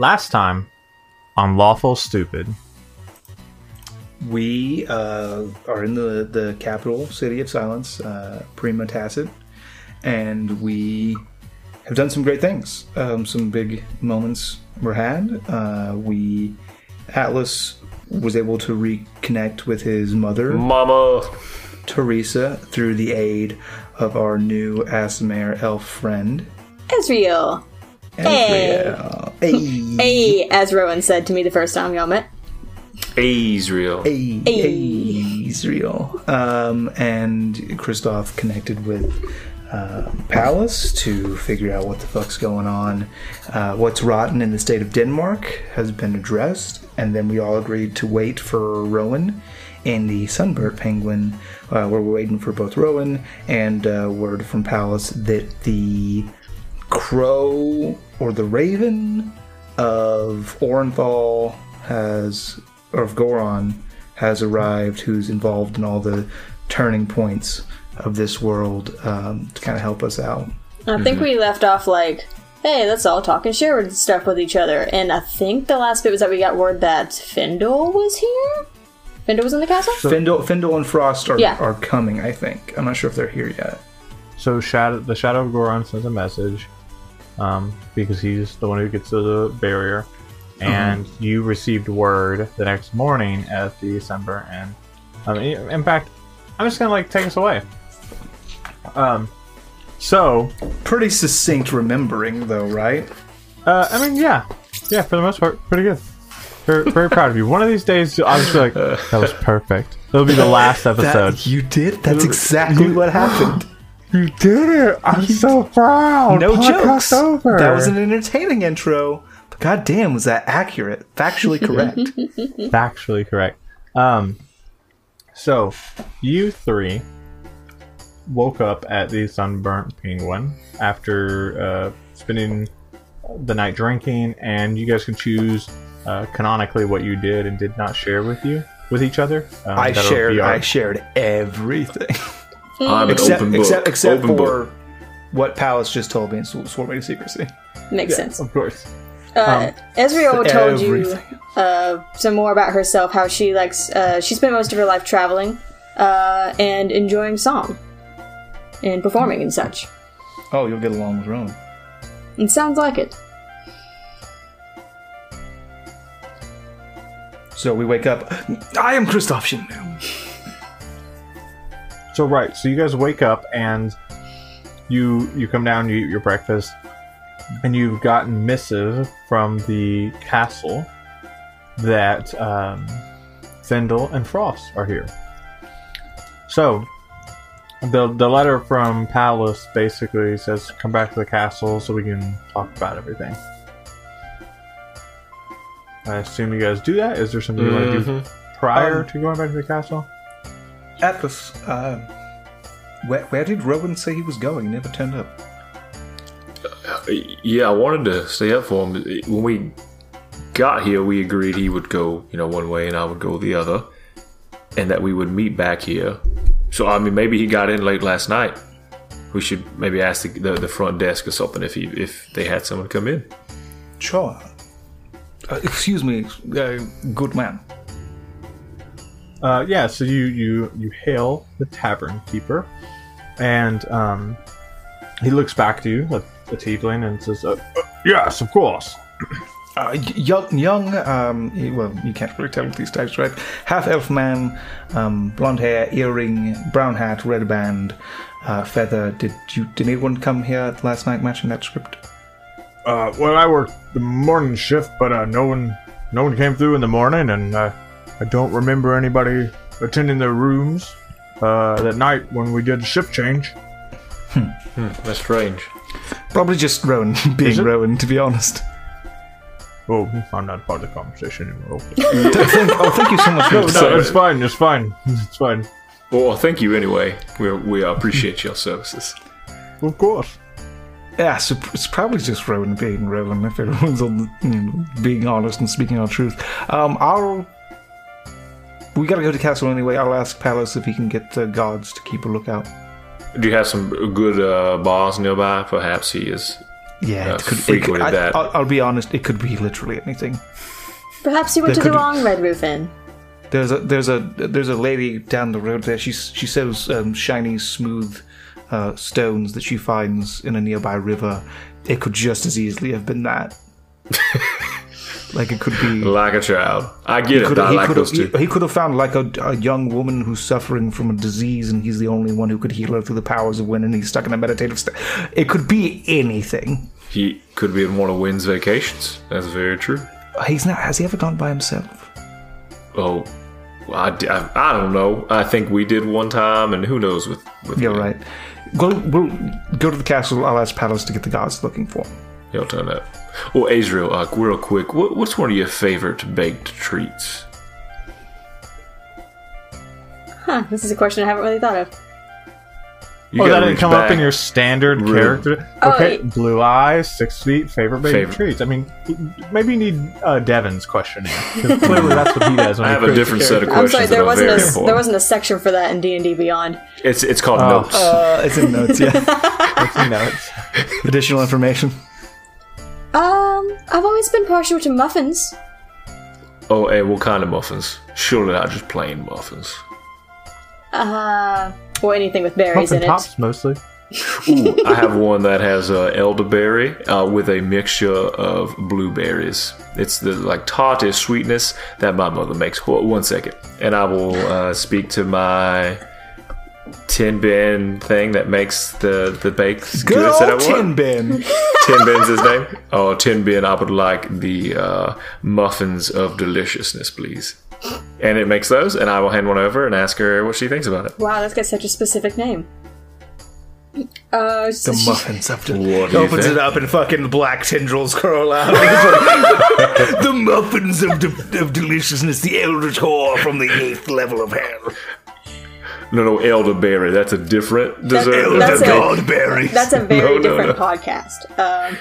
Last time on Lawful Stupid. We uh, are in the, the capital city of silence, uh, Prima Tacit, and we have done some great things. Um, some big moments were had. Uh, we Atlas was able to reconnect with his mother, Mama. Teresa, through the aid of our new Asimare elf friend. Ezreal. Hey. Ezreal. Hey. Hey, as Rowan said to me the first time y'all met. Israel. Hey, hey, Israel. Um, and Christoph connected with uh, Palace to figure out what the fuck's going on. Uh, what's rotten in the state of Denmark has been addressed, and then we all agreed to wait for Rowan and the Sunburnt Penguin, uh, where we're waiting for both Rowan and uh, word from Palace that the Crow or the Raven of Orenthal has, or of Goron has arrived, who's involved in all the turning points of this world um, to kind of help us out. I think we left off like, hey, let's all talk and share stuff with each other. And I think the last bit was that we got word that Findle was here? Findle was in the castle? Findle, Findle and Frost are, Yeah. are coming, I think. I'm not sure if they're here yet. So Shadow, the Shadow of Goron sends a message um, because he's the one who gets to the barrier, and you received word the next morning at the December. And um, in in fact, I'm just gonna like take us away. Um, so Pretty succinct remembering, though, right? uh, I mean, yeah, yeah, for the most part, pretty good. Very, very proud of you. One of these days, I'll just be like, that was perfect. It'll be the last episode. That, you did? That's exactly what happened. You did it! I'm so proud. No Podcast jokes. Over. That was an entertaining intro. But goddamn, was that accurate? Factually correct. factually correct. Um, so you three woke up at the Sunburnt Penguin after uh, spending the night drinking, and you guys can choose uh, canonically what you did and did not share with you with each other. Um, I shared. I shared everything, I'm an except open book. except except open for book. what Palace just told me and sw- swore me to secrecy. Makes sense. of course. Uh, Ezreal told you uh, some more about herself, how she likes, uh, she spent most of her life traveling uh, and enjoying song and performing and such. Oh, you'll get along with Rowan. It sounds like it. So we wake up. I am Christoph Shindo. So right, so you guys wake up and you you come down, you eat your breakfast, and you've gotten missive from the castle that um, Fendel and Frost are here. So the the letter from Palace basically says come back to the castle so we can talk about everything. I assume you guys do that. Is there something you want to do prior Um, to going back to the castle? Atlas, uh, where, where did Rowan say he was going? He never turned up. Yeah, I wanted to stay up for him. When we got here, we agreed he would go, you know, one way and I would go the other, and that we would meet back here. So, I mean, maybe he got in late last night. We should maybe ask the, the, the front desk or something if he if they had someone come in. Sure. Uh, excuse me, uh, good man. Uh, yeah, so you you you hail the tavern keeper, and um, he looks back to you, like a tiefling, and says, uh, uh, "Yes, of course." Uh, young, young. Um, well, you can't really tell with these types, right? Half elf man, um, blonde hair, earring, brown hat, red band, uh, feather. Did you? Did anyone come here last night matching that script? Uh, well, I worked the morning shift, but uh, no one no one came through in the morning, and uh, I don't remember anybody attending their rooms uh, that night when we did the shift change. Hmm. That's strange. Probably just Rowan being? Rowan, to be honest. Oh, I'm not part of the conversation anymore. thank, oh, thank you so much. no, for no, it's fine. It's fine. It's fine. Well, thank you anyway. We we appreciate your services. Of course. Yeah, so it's probably just Rowan being Rowan if everyone's on, the- you know, being honest and speaking our truth. Um, I'll. We gotta go to castle anyway. I'll ask Palace if he can get the guards to keep a lookout. Do you have some good uh, bars nearby? Perhaps he is Yeah, uh, it could, it could I, that. I'll, I'll be honest. It could be literally anything. Perhaps you went There to the could- wrong Red Roof Inn. There's a there's a there's a lady down the road there. She's she sells um, shiny, smooth uh, stones that she finds in a nearby river. It could just as easily have been that. like it could be. like a child. I get it. I he, like could those have, two. he, he could have found like a, a young woman who's suffering from a disease, and he's the only one who could heal her through the powers of wind, and he's stuck in a meditative state. It could be anything. He could be in one of Wynn's vacations. That's very true. Uh, he's not. Has he ever gone by himself? Oh, I, I, I don't know. I think we did one time, and who knows with. with You're right. We'll, we'll go to the castle. I'll ask Palace to get the guards looking for him. He'll turn up. Oh, Azrael, uh, real quick, what, what's one of your favorite baked treats? Huh, this is a question I haven't really thought of. You oh, that gotta didn't reach come up in your standard Rude. character. Oh, Okay, it- blue eyes, six feet, favorite baby Favorite. treats. I mean, maybe you need uh, Devin's questioning. 'cause clearly, that's what he does. When I he have a different set of questions. I'm sorry, there are wasn't very a important. there wasn't a section for that in D and D Beyond. It's it's called Oh. notes. Uh, it's in notes. Yeah. What's the notes? Additional information. Um, I've always been partial to muffins. oh, hey, what kind of muffins? Surely not just plain muffins. Uh, or anything with berries Muffin in it. tops mostly. Ooh, I have one that has uh, elderberry uh, with a mixture of blueberries. It's the like tartest sweetness that my mother makes. Hold- One second, and I will uh, speak to my tin bin thing that makes the the baked Good goods that I old want. Tin Bin. Tin Bin's his name. Oh, Tin Bin, I would like the uh, muffins of deliciousness, please. And it makes those, and I will hand one over and ask her what she thinks about it. Wow, that's got such a specific name. Uh, The she- muffins of What do the you opens think? it up and fucking black tendrils curl out. the muffins of, de- of deliciousness, the eldritch whore from the eighth level of hell. No, no, elderberry. That's a different dessert. that's the a- goldberries. That's a very No, no, different no. podcast. Um,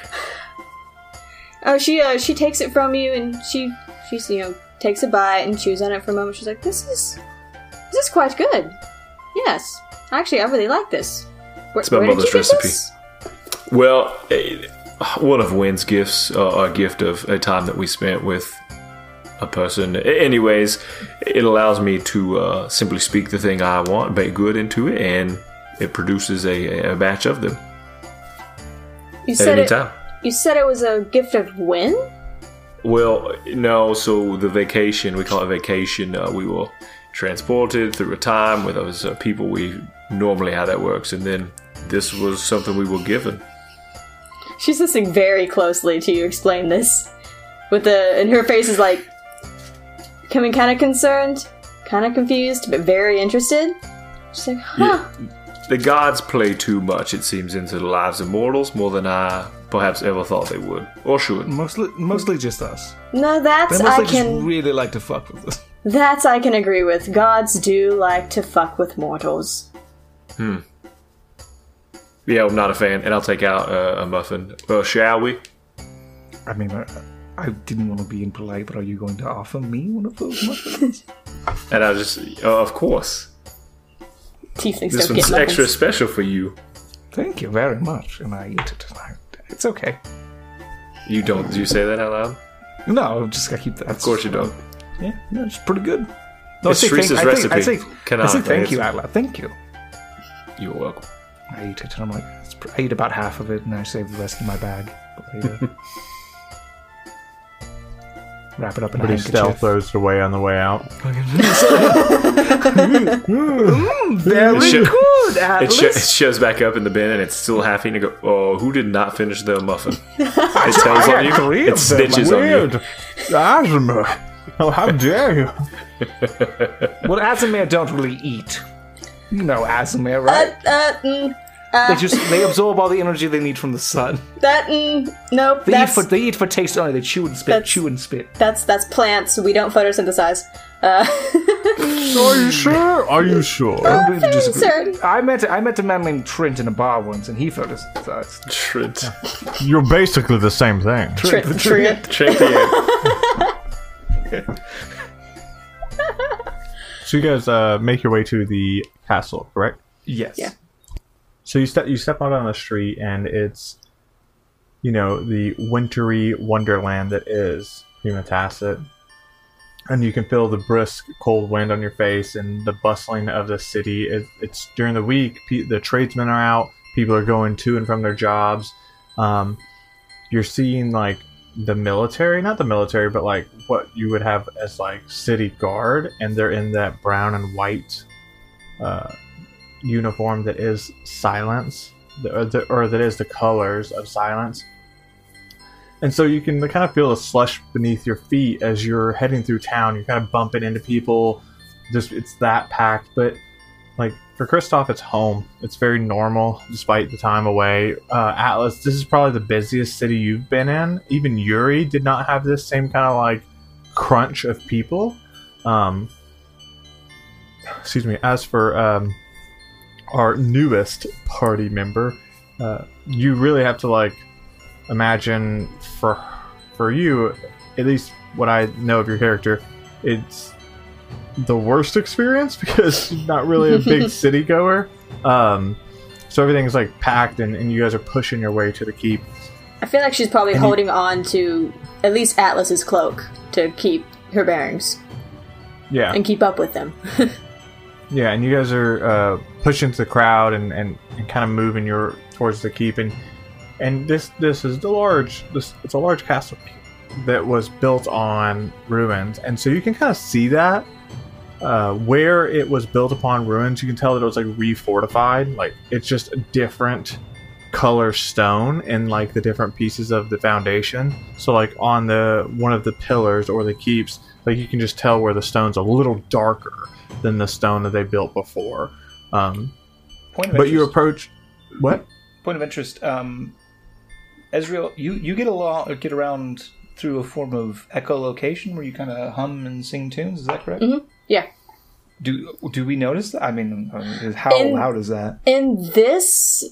oh, she uh, she takes it from you and she she's you know takes a bite and chews on it for a moment. She's like, "This is this is quite good. Yes, actually, I really like this. Where, It's my where did mother's you get recipe. this? Well, eh, one of Wynn's gifts, uh, a gift of a time that we spent with a person. Anyways, it allows me to uh, simply speak the thing I want, bake good into it, and it produces a, a batch of them You said it. time. You said it was a gift of when? Well, no. So the vacation, we call it vacation. Uh, we were transported through a time with those uh, people. We normally how that works, and then this was something we were given. She's listening very closely to you explain this. With the and her face is like becoming kind of concerned, kind of confused, but very interested. She's like, huh. The gods play too much, it seems, into the lives of mortals more than I perhaps ever thought they would or should. Mostly, mostly just us. No, that's They I mostly just can really like to fuck with us. that's I can agree with. Gods do like to fuck with mortals. Hmm. Yeah, I'm not a fan, and I'll take out uh, a muffin. Well, shall we? I mean, I, I didn't want to be impolite, but are you going to offer me one of those muffins? And I'll just, uh, of course. Tieflings This don't one's extra muffins. special for you. Thank you very much, and I eat it. I, it's okay. You don't, do you say that out loud? No, just gotta keep that. Of course you don't. Yeah, no, it's pretty good. No, It's Teresa's I recipe. I say, Can I say I- thank you it's- out loud. Thank you. You're welcome. I eat it, and I'm like, it's pr- I eat about half of it, and I save the rest in my bag. But. Wrap it up in a But he still throws it away on the way out. Very It sho- good, It, Atlas. sho- it shows back up in the bin and it's still half eaten. You go, oh, who did not finish the muffin? It tells I on you. three It of them. snitches on you. Weird. Asthma. Oh, how dare you? well, Azimir don't really eat. You know Azimir, Uh, right? uh, mm, they just they absorb all the energy they need from the sun. that mm, nope. They eat for they eat for taste only. They chew and spit, That's- chew and spit. that's that's plants. We don't photosynthesize. Uh, Are you sure? Are you sure? I really disagree. certain. I met I met a man named Trent in a bar once, and he photosynthesized. Trent. You're basically the same thing. Trent, Trent. Trent the So you guys uh, make your way to the castle, correct? Yes. Yeah. So you step you step out on the street and it's you know, the wintry wonderland that is Tacit. And you can feel the brisk cold wind on your face and the bustling of the city. It, it's during the week, pe- the tradesmen are out, people are going to and from their jobs. Um, you're seeing like the military, not the military, but like what you would have as like city guard, and they're in that brown and white uh, uniform that is silence, or, the, or that is the colors of silence. And so you can kind of feel the slush beneath your feet as you're heading through town. You're kind of bumping into people. Just it's that packed, but like for Kristoff, it's home. It's very normal despite the time away. Uh, Atlas, this is probably the busiest city you've been in. Even Yuri did not have this same kind of like crunch of people. Um, excuse me. As for um, our newest party member, uh, you really have to like imagine for for you, at least what I know of your character, it's the worst experience because she's not really a big city goer. Um, so everything's like packed, and, and you guys are pushing your way to the keep. I feel like she's probably And you- holding on to at least Atlas's cloak to keep her bearings Yeah, and keep up with them. yeah, and you guys are uh, pushing into the crowd and, and, and kind of moving your towards the keep, and and this this is the large this it's a large castle that was built on ruins, and so you can kind of see that uh, where it was built upon ruins. You can tell that it was like refortified, like it's just a different color stone in like the different pieces of the foundation. So like on the one of the pillars or the keeps, like you can just tell where the stone's a little darker than the stone that they built before. Um, Point of but you approach what? point of interest. Um, Ezreal, you you get a lot get around through a form of echolocation where you kind of hum and sing tunes. Is that correct? Mhm. Yeah. Do do we notice that? I mean, uh, how In- loud is that? In this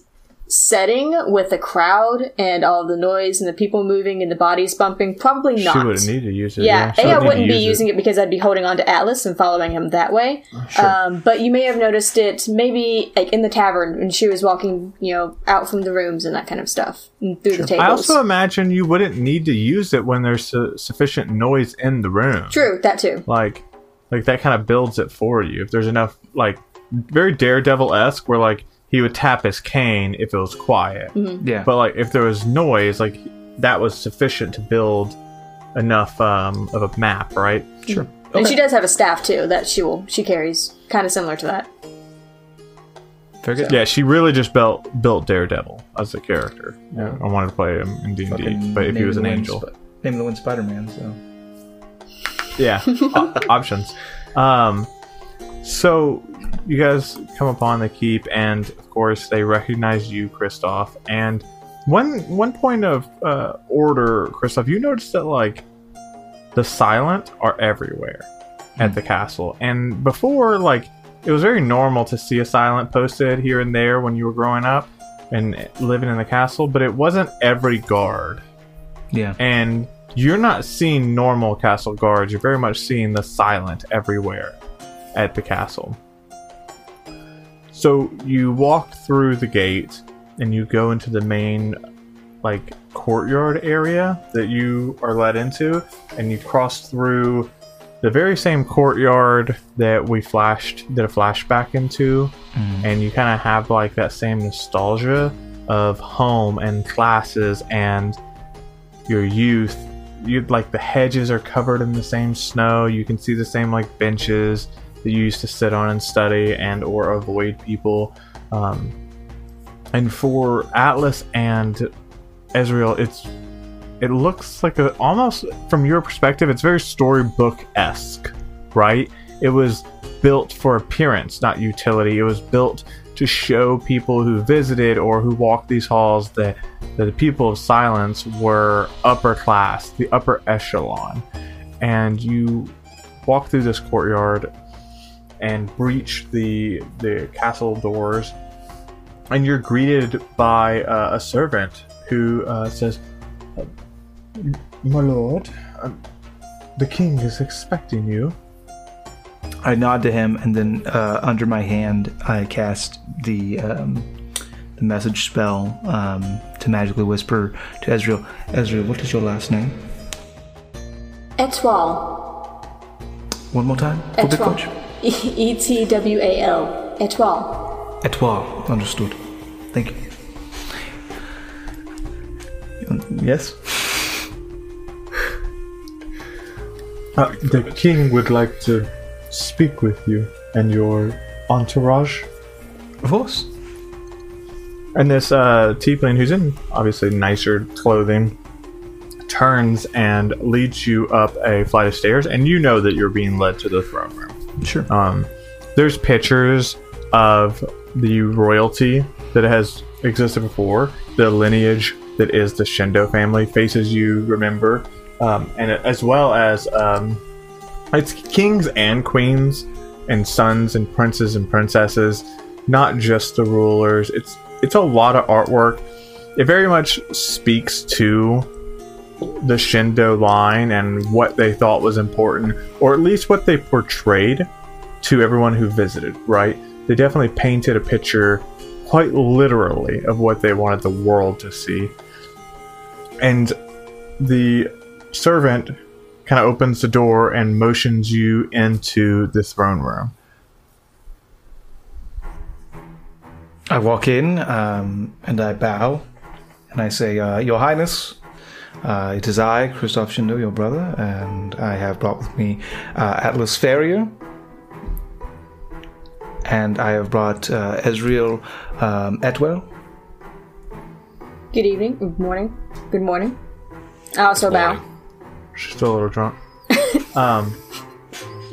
setting with the crowd and all the noise and the people moving and the bodies bumping, probably not. She wouldn't need to use it. Yeah, she A, I wouldn't be using it. because I'd be holding on to Atlas and following him that way. Sure. Um, but you may have noticed it maybe like in the tavern when she was walking, you know, out from the rooms and that kind of stuff and through the tables. I also imagine you wouldn't need to use it when there's su- sufficient noise in the room. True, that too. Like, like that kind of builds it for you. If there's enough, like, very Daredevil esque, where like he would tap his cane if it was quiet. Yeah, But like if there was noise, like that was sufficient to build enough um, of a map, right? sure. And she does have a staff too that she will she carries, kind of similar to that. Very good. Yeah, she really just built built Daredevil as a character. Yeah. I wanted to play him in D and D, but if he was an angel, Sp- name of the wind Spider Man. So yeah, o- options. Um, so you guys come upon the keep, and of course they recognize you, Kristoff. And one one point of uh, order, Kristoff, you notice that like the silent are everywhere at the castle, and before like it was very normal to see a silent posted here and there when you were growing up and living in the castle, but it wasn't every guard yeah, and you're not seeing normal castle guards. You're very much seeing the silent everywhere at the castle. So you walk through the gate and you go into the main like courtyard area that you are led into and you cross through the very same courtyard that we flashed did a flashback into. Mm. And you kind of have like that same nostalgia of home and classes and your youth. You like the hedges are covered in the same snow. You can see the same like benches that you used to sit on and study and or avoid people. Um, and for atlas and ezreal it's it looks like a almost from your perspective it's very storybook-esque right? It was built for appearance not utility. It was built to show people who visited or who walked these halls that, that the people of silence were upper class the upper echelon. And you walk through this courtyard and breach the the castle doors and you're greeted by uh, a servant who uh, says my lord uh, the king is expecting you I nod to him, and then uh, under my hand, I cast the um, the message spell um, to magically whisper to Ezreal. Ezreal, what is your last name? Etoile. One more time. For Big Fudge. E T W A L. Etoile. Etoile. Understood. Thank you. Yes. Uh, the king would like to speak with you and your entourage. Of course. And this uh, tiefling, who's in obviously nicer clothing, turns and leads you up a flight of stairs, and you know that you're being led to the throne room. Sure. Um, there's pictures of the royalty that has existed before, the lineage that is the Shindo family, faces you remember, um, and as well as um, it's kings and queens, and sons and princes and princesses, not just the rulers. It's it's a lot of artwork. It very much speaks to the Shindo line and what they thought was important, or at least what they portrayed to everyone who visited, right? They definitely painted a picture quite literally of what they wanted the world to see. And the servant kind of opens the door and motions you into the throne room. I walk in um, and I bow and I say, uh, Your Highness, uh, it is I, Christoph Shindo, your brother, and I have brought with me uh, Atlas Farrier. And I have brought uh, Ezreal um, Etwell. Good evening. Good morning. Good morning. I also bow. She's still a little drunk. um,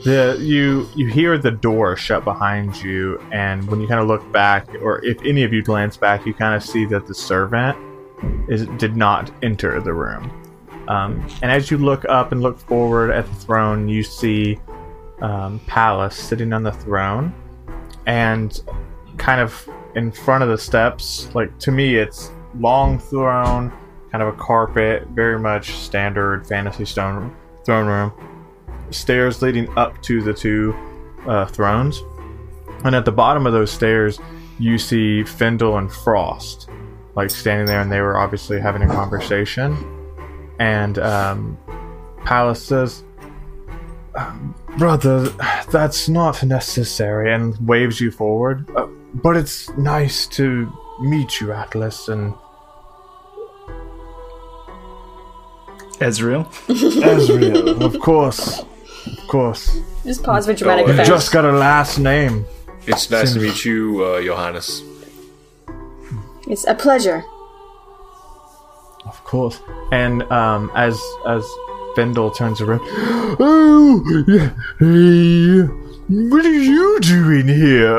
the you you hear the door shut behind you, and when you kind of look back, or if any of you glance back, you kind of see that the servant is did not enter the room. Um, and as you look up and look forward at the throne, you see um, Palace sitting on the throne, and kind of in front of the steps. Like to me, it's long throne, kind of a carpet, very much standard fantasy stone throne room. Stairs leading up to the two uh, thrones, and at the bottom of those stairs, you see Findle and Frost, like standing there, and they were obviously having a conversation. And um, Palace says, "Um, "Brother, that's not necessary," and waves you forward. Uh, but it's nice to meet you, Atlas, and Ezreal. Ezreal, of course, of course. Just pause for dramatic Oh, You effect. just got a last name. It's nice to meet you, uh, Johannes. It's a pleasure. Of course. And um, as as Fendel turns around, oh, yeah, hey, what are you doing here?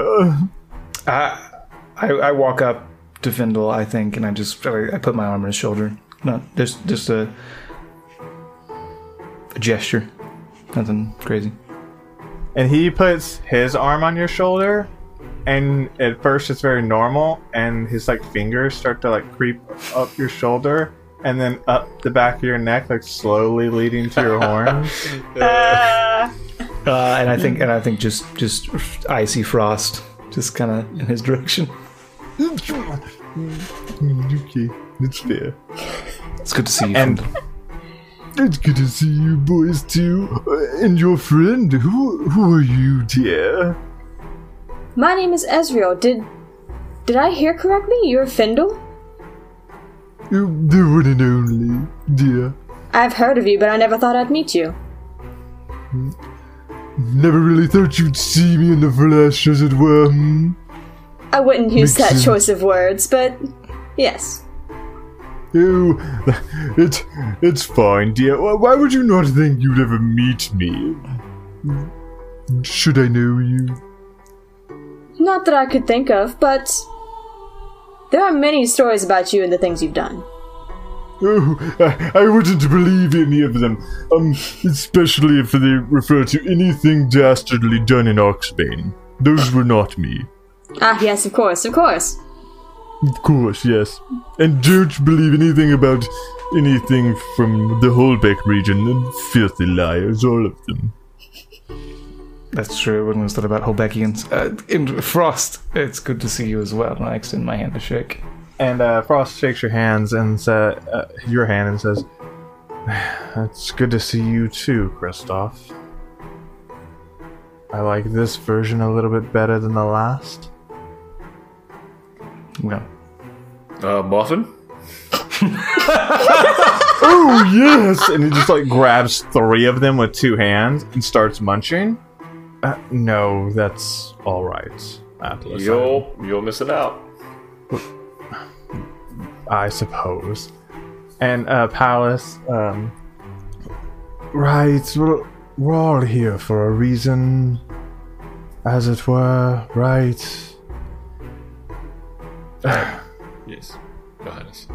I, I, I walk up to Findle, I think, and I just I, I put my arm on his shoulder. Not just just a, a gesture, nothing crazy. And he puts his arm on your shoulder, and at first it's very normal, and his like fingers start to like creep up your shoulder. And then up the back of your neck, like slowly leading to your horns. Uh, and I think and I think just just icy frost, just kind of in his direction. okay, it's fair. It's good to see you. And- It's good to see you boys too. Uh, And your friend, who who are you, dear? My name is Ezreal. Did did I hear correctly? You're Findle? Uh, The one and only, dear. I've heard of you, but I never thought I'd meet you. Never really thought you'd see me in the flesh, as it were. hmm? I wouldn't use that choice of words, but yes. Oh, it, it's fine, dear. Why why would you not think you'd ever meet me? Should I know you? Not that I could think of, but there are many stories about you and the things you've done. Oh, I, I wouldn't believe any of them. Um, especially if they refer to anything dastardly done in Oxbane. Those were not me. Ah, yes, of course, of course. Of course, yes. And don't believe anything about anything from the Holbeck region. Filthy liars, all of them. That's true. Everyone knows that about Hobekians. Uh, in Frost, it's good to see you as well. And I extend my hand to shake. And uh, Frost shakes your hands and sa- uh, your hand and says, "It's good to see you too, Kristoff. I like this version a little bit better than the last." Well, Uh, Muffin? Oh yes! And he just like grabs three of them with two hands and starts munching. Uh, no, that's all right, Atlas. You'll you're missing out. I suppose. And uh, Palace, um, right? We're, we're all here for a reason, as it were, right? Yes, Your Highness.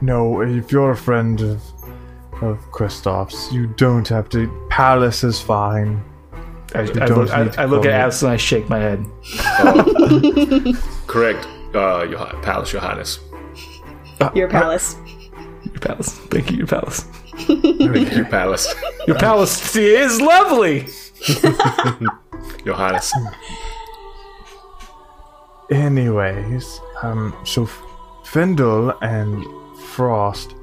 No, if you're a friend of of Kristoff's, you don't have to. Palace is fine. I, I don't look, I, I look at me. Alice and I shake my head. Correct, uh, Your Palace, Your Highness. Your palace. Your palace. Thank you, your palace. Your Palace, Your palace is lovely. Your Highness. Anyways, um, so F- Fendel and Frost,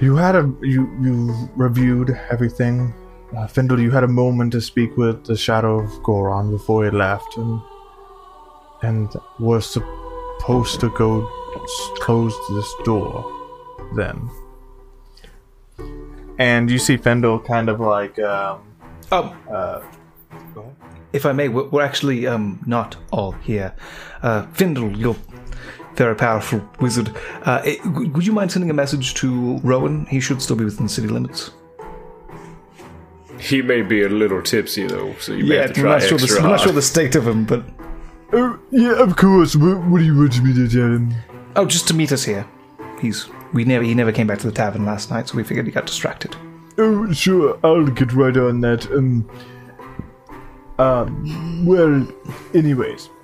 you had a you you reviewed everything. Uh, Fendel, you had a moment to speak with the Shadow of Goron before he left, and and was supposed to go close this door. Then, and you see Fendel kind of like um, Um, uh, go ahead. if I may, we're, we're actually um, not all here. Uh, Findle, you're very powerful wizard. Uh, w- would you mind sending a message to Rowan? He should still be within city limits. He may be a little tipsy though, so you may have to I'm try not, sure extra the, I'm not sure the state of him, but Oh, yeah, of course. What, what do you want me to tell him? oh, just to meet us here. He's we never he never came back to the tavern last night, so we figured he got distracted. Oh, sure, I'll get right on that. Um, um, well, anyways, I,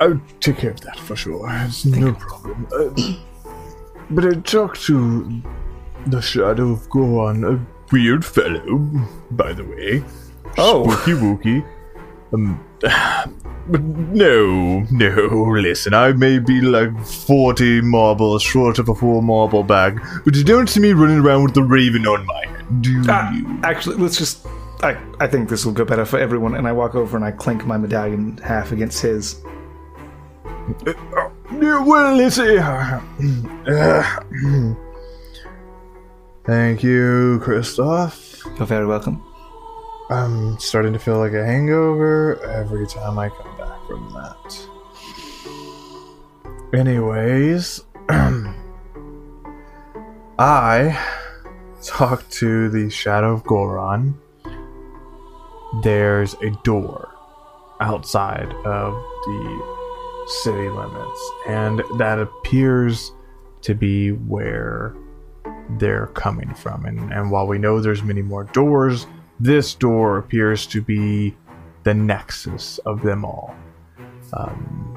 I'll take care of that for sure. It's no problem. Uh, but I talked to the Shadow of Goron, a weird fellow, by the way. Oh. Spooky wooky. Um, but no, no, listen, I may be like 40 marbles short of a full marble bag, but you don't see me running around with the raven on my head, do Ah, you? actually, let's just. I, I think this will go better for everyone. And I walk over and I clink my medallion half against his. Well, let's see. Thank you, Christoph. You're very welcome. I'm starting to feel like a hangover every time I come back from that. Anyways, I talked to the Shadow of Goron. There's a door outside of the city limits, and that appears to be where they're coming from. And, and while we know there's many more doors, this door appears to be the nexus of them all. Um,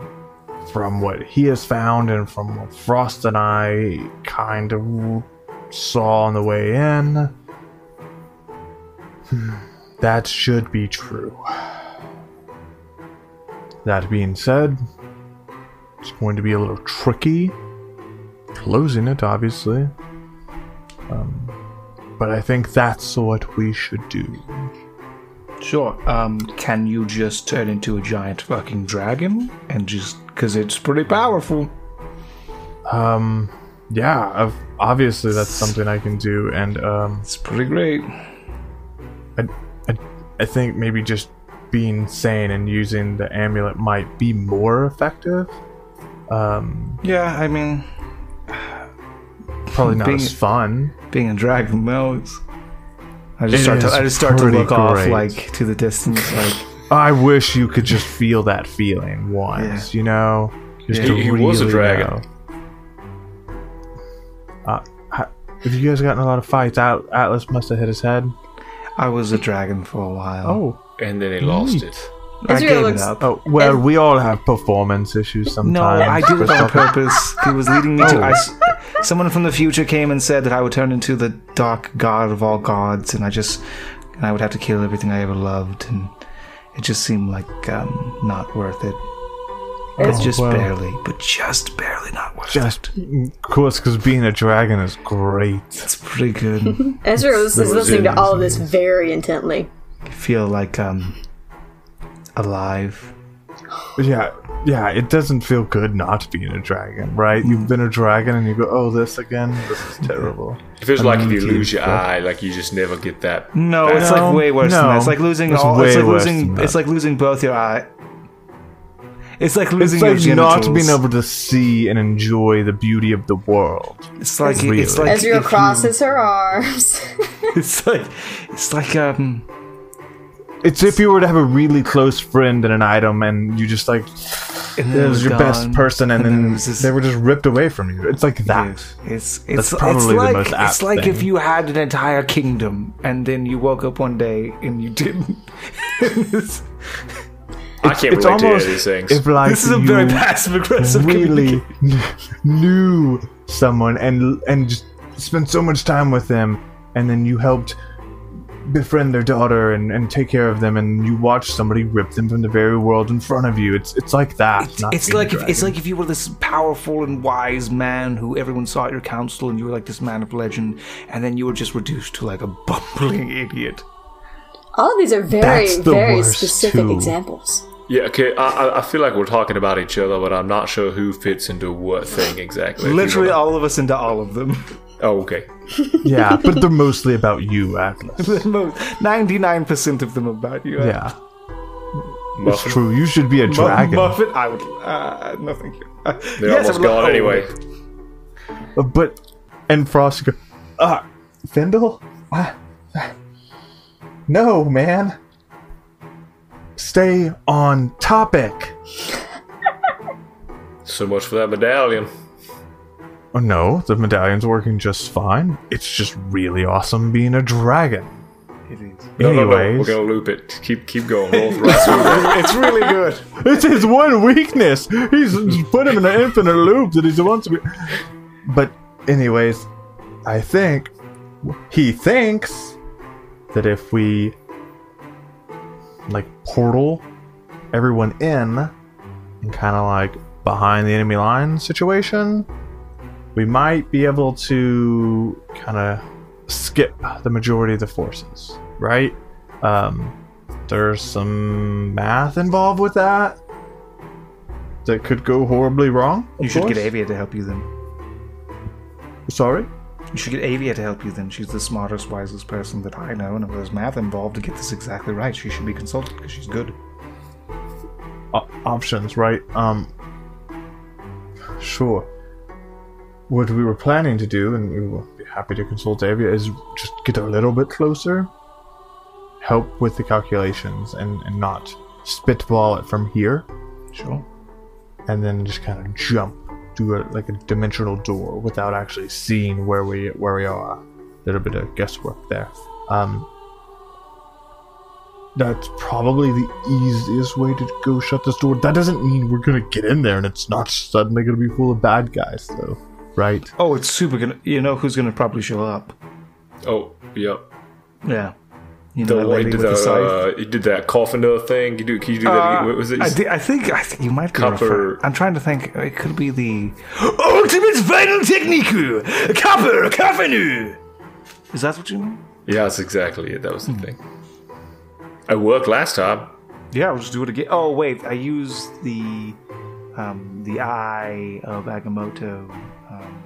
from what he has found and from what Frost and I kind of saw on the way in, that should be true. That being said, it's going to be a little tricky closing it, obviously. Um, but I think that's what we should do. Sure. Um, can you just turn into a giant fucking dragon and just because it's pretty powerful? Um, yeah, of- obviously that's something I can do, and um, It's pretty great. I, I, I think maybe just being sane and using the amulet might be more effective. Um, Yeah, I mean, probably not Being- as fun. being a dragon, well, it's. I just It start. To, I just start to pretty look off, like to the distance, like I wish you could just feel that feeling once, you know. Just Yeah. to He- he was a dragon. know. Uh, ha- have you guys gotten a lot of fights? At- Atlas must have hit his head. I was a dragon for a while. Oh, And then he lost Neat. it. I Israel gave looks- it up. Oh well, And- we all have performance issues sometimes. No, I did it on purpose. He was leading me to. Oh. I s someone from the future came and said that I would turn into the dark god of all gods, and I just, and I would have to kill everything I ever loved, and it just seemed like um, not worth it. It's Oh, just well. barely, but just barely not worth Just, it. of course, because being a dragon is great. It's pretty good. Ezra is was listening to all of this very intently. I feel like um alive. Yeah, yeah. It doesn't feel good not being a dragon, right? You've been a dragon, and you go, "Oh, this again. This is terrible." It feels like if you lose your so- ay, like you just never get that. No, it's No, like way worse than that. It's like losing It's all. It's like worse losing. than It's like losing both your eye. It's like losing It's like your not being able to see and enjoy the beauty of the world. It's like Really. it's like Ezra if you- crosses her arms. It's like it's like um It's if you were to have a really close friend and an item, and you just like and it was it your best person, and, it then was just- they were just ripped away from you. It's like that. It's it's That's it's probably the like most apt it's like if you had an entire kingdom and then you woke up one day and you didn't. It's- I can't It's relate to any of these things. if like this is a you very passive aggressive. really knew someone and and just spent so much time with them, and then you helped befriend their daughter and, and take care of them, and you watch somebody rip them from the very world in front of you. It's it's like that. not It's like if, it's like if you were this powerful and wise man who everyone saw at your council, and you were like this man of legend, and then you were just reduced to like a bumbling idiot. all of these are very, the very specific too. examples. yeah, okay. I, I- I feel like we're talking about each other, but I'm not sure who fits into what thing exactly. If you Literally, all of us into all of them. Oh, okay. yeah, but they're mostly about you, Atlas. Ninety-nine percent of them about you. Yeah, it's true. You should be a Mu- dragon. Muffin, I would. Uh, no, thank you. Uh, They're yes, I almost would love- gone oh, anyway. Uh, But and Frost go, ah, Findle, ah, no, man. Stay on topic. So much for that medallion. Oh, no, the medallion's working just fine. It's just really awesome being a dragon. It is. No, no, no. We're gonna loop it. Keep keep going. Roll right through it. It's really good. it's his one weakness. He's he's put him in an infinite loop that he wants to be. But, anyways, I think he thinks that if we like portal everyone in and kind of like behind the enemy line situation, we might be able to kind of skip the majority of the forces, right? Um, there's some math involved with that that could go horribly wrong. You should get. Avia to help you then. Sorry. You should get Avia to help you then. She's the smartest, wisest person that I know, and if there's math involved to get this exactly right, she should be consulted because she's good. O- options, right? Um, sure. What we were planning to do, and we will be happy to consult Avia, is just get a little bit closer, help with the calculations, and, and not spitball it from here, Sure. and then just kind of jump do a, like a dimensional door without actually seeing where we where we are. A little bit of guesswork there. Um, that's probably the easiest way to go shut this door. That doesn't mean we're gonna get in there and it's not suddenly gonna be full of bad guys, though, right? Oh, it's super gonna. You know who's gonna probably show up? Oh, yep. Yeah. You know The that way lady did with the the scythe? uh, you did that coffin thing. You do? Can you do that? Uh, again? What was it? I, thi- I think I think you might be Copper- refer- I'm trying to think. It could be the ultimate final technique, copper coffinu. Is that what you mean? yeah, that's exactly it. That was the thing. I worked last time. Yeah, I'll just do it again. Oh wait, I used the um, the eye of Agamotto. Um,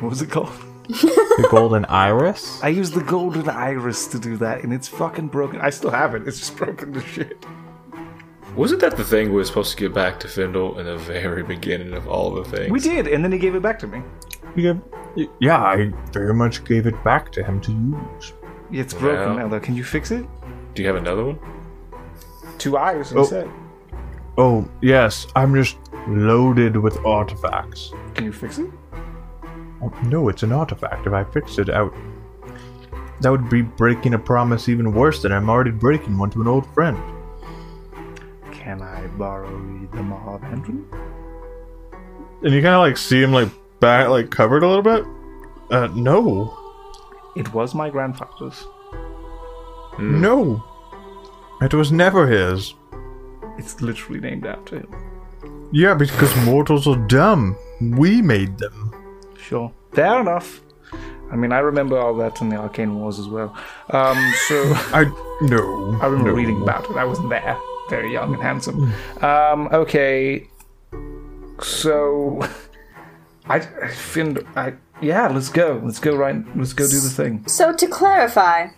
what was it called? The golden iris. I used the golden iris to do that, and it's fucking broken. I still have it. It's just broken to shit. Wasn't that the thing we were supposed to get back to Findle in the very beginning of all the things? We did, and then he gave it back to me. Yeah, yeah, I very much gave it back to him to use. It's broken Yeah. now, though. Can you fix it? Do you have another one? Two eyes Oh. Oh yes, I'm just loaded with artifacts. Can you fix it? Oh, no, it's an artifact. If I fixed it out, that would be breaking a promise even worse than I'm already breaking one to an old friend. Can I borrow the Maw of Andrew? And you kind of like see him like back, like covered a little bit. Uh, no, It was my grandfather's. no, it was never his. It's literally named after him. Yeah, because mortals are dumb. We made them. Sure. Fair enough. I mean, I remember all that in the Arcane Wars as well. Um, so I no. I remember no. reading about it. I wasn't there. Very young and handsome. Um, okay. So, I, I Finn, I yeah. Let's go. Let's go right. Let's go do the thing. So to clarify,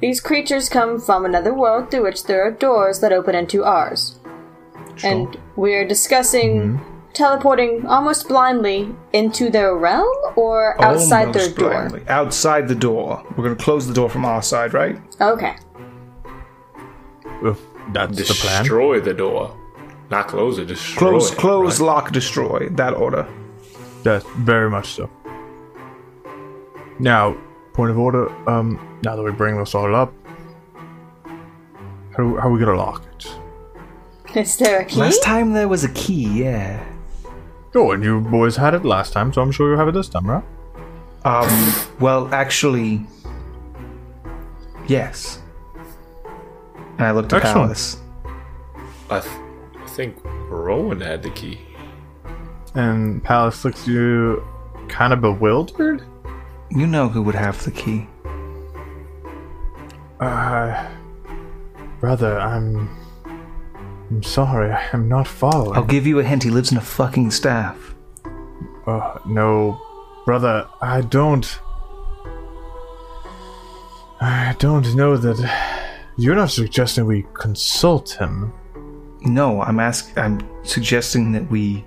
these creatures come from another world through which there are doors that open into ours, and we're discussing teleporting almost blindly into their realm or outside their Almost door. blindly. Outside the door. We're gonna close the door from our side, right? Okay. If that's the plan. Destroy the door. Not close it, destroy Close, close, right? lock, destroy. That order. That's very much so. Now, point of order. Um, now that we bring this all up, how, how are we gonna lock it? Is there a key? Last time there was a key. Yeah. Oh, and you boys had it last time, so I'm sure you'll have it this time, right? Um. Well, actually, yes. And I looked at Excellent. Palace. I, th- I think Rowan had the key. And Palace looks at you kind of bewildered. You know who would have the key. Uh, brother, I'm. I'm sorry, I'm not following. I'll give you a hint. He lives in a fucking staff. Uh, no, brother, I don't. I don't know that. You're not suggesting we consult him. No, I'm ask. I'm suggesting that we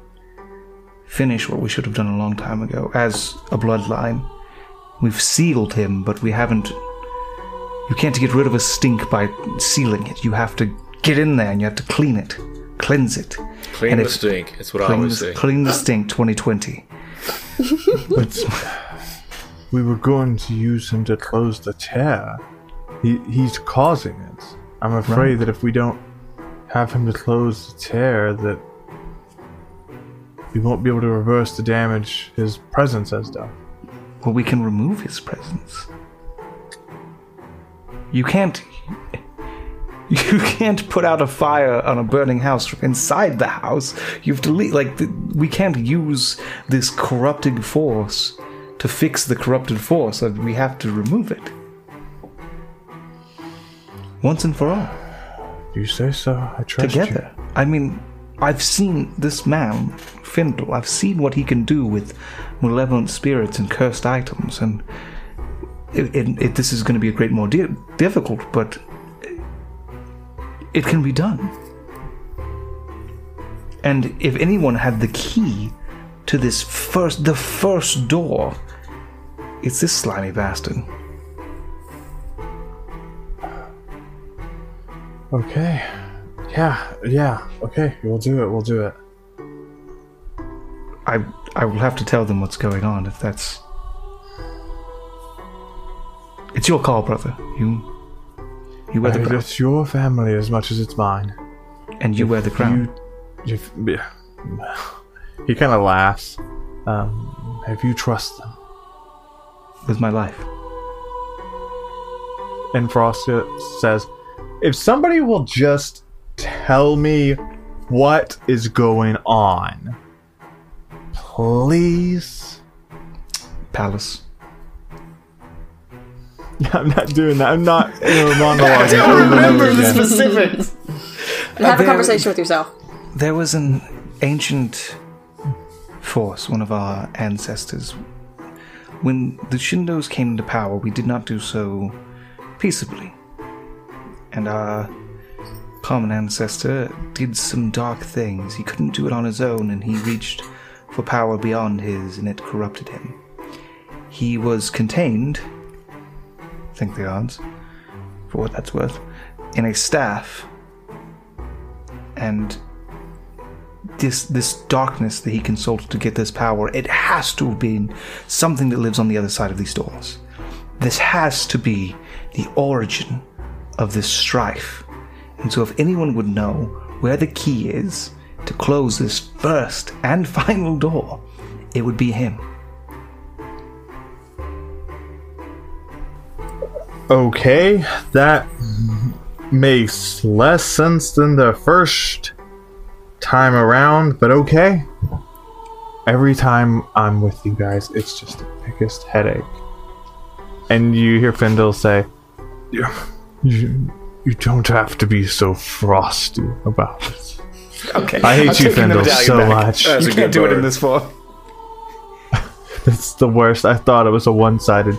finish what we should have done a long time ago as a bloodline. We've sealed him, but we haven't. You can't get rid of a stink by sealing it. You have to get in there and you have to clean it, cleanse it. Clean And the if- stink. That's what I Clean always the, say. clean the stink 2020. But we were going to use him to close the tear. He he's causing it. I'm afraid that if we don't have him to close the tear, that we won't be able to reverse the damage his presence has done. Well, we can remove his presence. You can't. You can't put out a fire on a burning house from inside the house. You have to. Like, the, we can't use this corrupting force to fix the corrupted force. We have to remove it. Once and for all. You say so. I trust you. Together. I mean, I've seen this man, Findle, I've seen what he can do with malevolent spirits and cursed items, and it, it, it, this is going to be a great more di- difficult, but it can be done. And if anyone had the key to this first, the first door, it's this slimy bastard. Okay. Yeah, yeah. Okay, we'll do it. We'll do it. I I will have to tell them what's going on if that's. It's your call, brother. You you wear the crown, It's your family as much as it's mine. and you wear the crown. You, if, yeah. he kind of laughs. Um, if you trust them, with my life. and Frost says, "If somebody will just tell me what is going on, please." Palace. I'm not doing that. I'm not in a monologue. over and over again. specifics. Have a there- conversation with yourself. There was an ancient force, one of our ancestors. When the Shindos came into power, we did not do so peaceably. And our common ancestor did some dark things. He couldn't do it on his own, and he reached for power beyond his, and it corrupted him. He was contained, think the odds, for what that's worth, in a staff. And this this darkness that he consulted to get this power, it has to have been something that lives on the other side of these doors. This has to be the origin of this strife. And so, if anyone would know where the key is to close this first and final door, it would be him. Okay, that makes less sense than the first time around, but okay. Every time I'm with you guys, it's just the biggest headache. And you hear Findle say, "You, you, you don't have to be so frosty about it." Okay. I hate I'm you, taking Findle, so back. much. That's you can't good do it in this form. It's the worst. I thought it was a one-sided.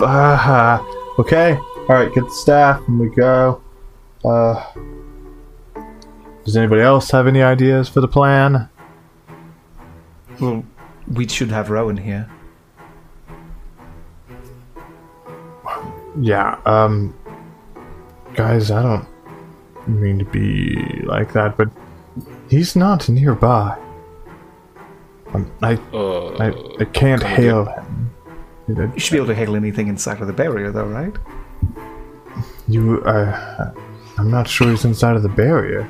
Ah, okay. All right. Get the staff, and we go. Uh, does anybody else have any ideas for the plan? Well, we should have Rowan here. Yeah. Um, guys, I don't mean to be like that, but he's not nearby. Um, I, Uh, I, I can't hail him. You should be able to handle anything inside of the barrier, though, right? You, uh, I'm not sure he's inside of the barrier.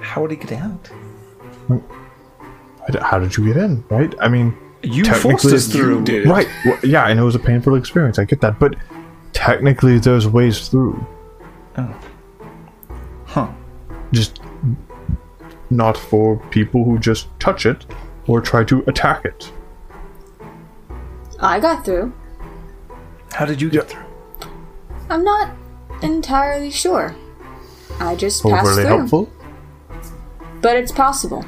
How would he get out? How did you get in? Right? I mean, You Technically, forced us you through. did. Right. Well, yeah, and it was a painful experience. I get that, but technically, there's ways through. Huh. Just not for people who just touch it or try to attack it. I got through. How did you get through? I'm not entirely sure. I just passed Overly through. helpful. But it's possible.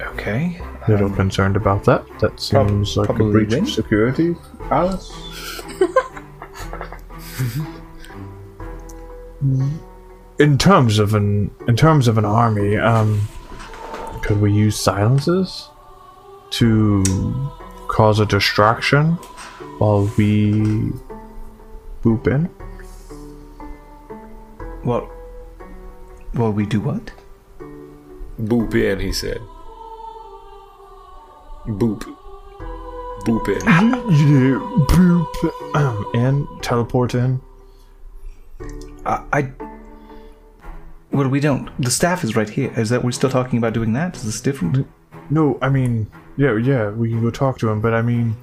Okay. A Little concerned about that. That seems like a probably breach win. of security, Alice. in terms of an in terms of an army, um, could we use silences to cause a distraction while we boop in? Well, well, we do what? boop in, he said. Boop. Boop in. Yeah, boop, um, and teleport in. I, I. Well, we don't. The staff is right here. Is that we're still talking about doing that? Is this different? No, I mean, yeah, yeah, we can go talk to him, but I mean,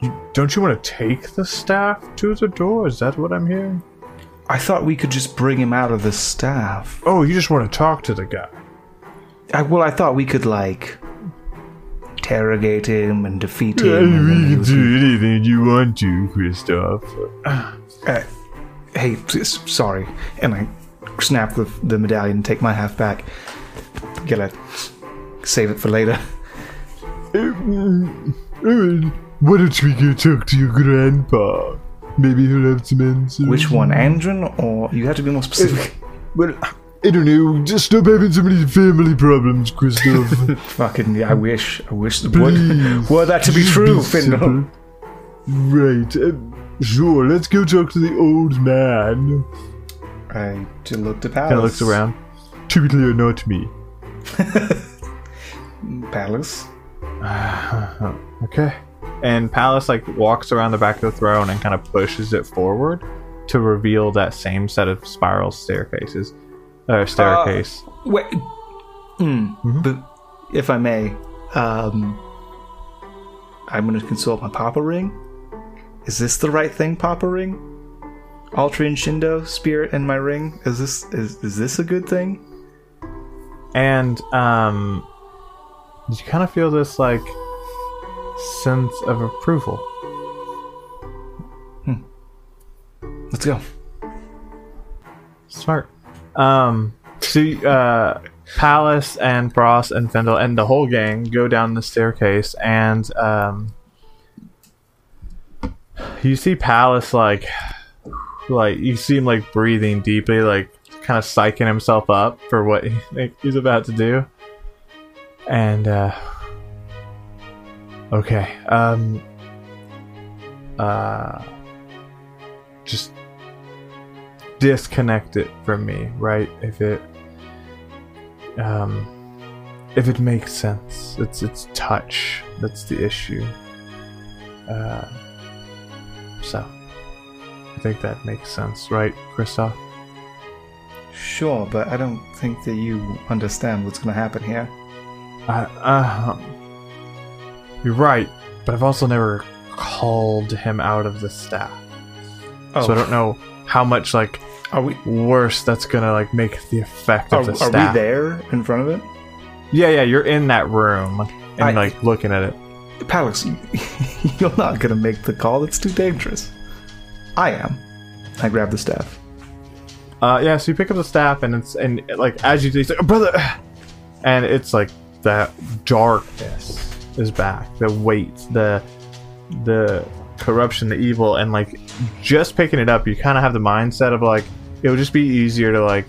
you, don't you want to take the staff to the door? Is that what I'm hearing? I thought we could just bring him out of the staff. Oh, you just want to talk to the guy. I, well, I thought we could like interrogate him and defeat him. and then he was- anything you want to, Christoph. Uh, hey, s- sorry. And I snap the, the medallion and take my half back. Gotta save it for later. Why don't we go talk to your grandpa? Maybe he'll have some answers. Which one, Andron, or you have to be more specific? Well, I don't know. Just stop having so many family problems, Christoph. Fucking, yeah, I wish, I wish. Please. Were, were that to be true, simple. Findle? Right. Uh, sure, let's go talk to the old man. I just looked at Palace. Kind of looks around. To be clear, not me. Palace. Okay. And Palace like walks around the back of the throne and kind of pushes it forward to reveal that same set of spiral staircases. Uh, staircase. Wait. Mm, But if I may, um, I'm going to consult my Papa ring. Is this the right thing, Papa ring? Altrian Shindo, spirit in my ring. Is this is is this a good thing? and um, you kind of feel this like sense of approval. Let's go. Smart. Um, so uh, Palace and Frost and Findle and the whole gang go down the staircase, and um, you see Palace like, like you see him like breathing deeply, like kind of psyching himself up for what he, like, he's about to do. And uh, okay, um, uh, just disconnect it from me, right? If it um if it makes sense. It's it's touch. That's the issue. Uh so I think that makes sense, right, Christoph? Sure, but I don't think that you understand what's going to happen here. Uh, uh, you're right, but I've also never called him out of the staff, Oh, so I don't know how much like are we? worse that's gonna like make the effect Are, of the staff. are we there in front of it? Yeah, yeah, you're in that room and I- like looking at it. Palix, you're not going to make the call. It's too dangerous. I am. I grab the staff. Uh, yeah, so you pick up the staff and it's and like as you do, it's like, brother, and it's like that darkness is back, the weight, the the corruption, the evil, and like just picking it up, you kind of have the mindset of like it would just be easier to like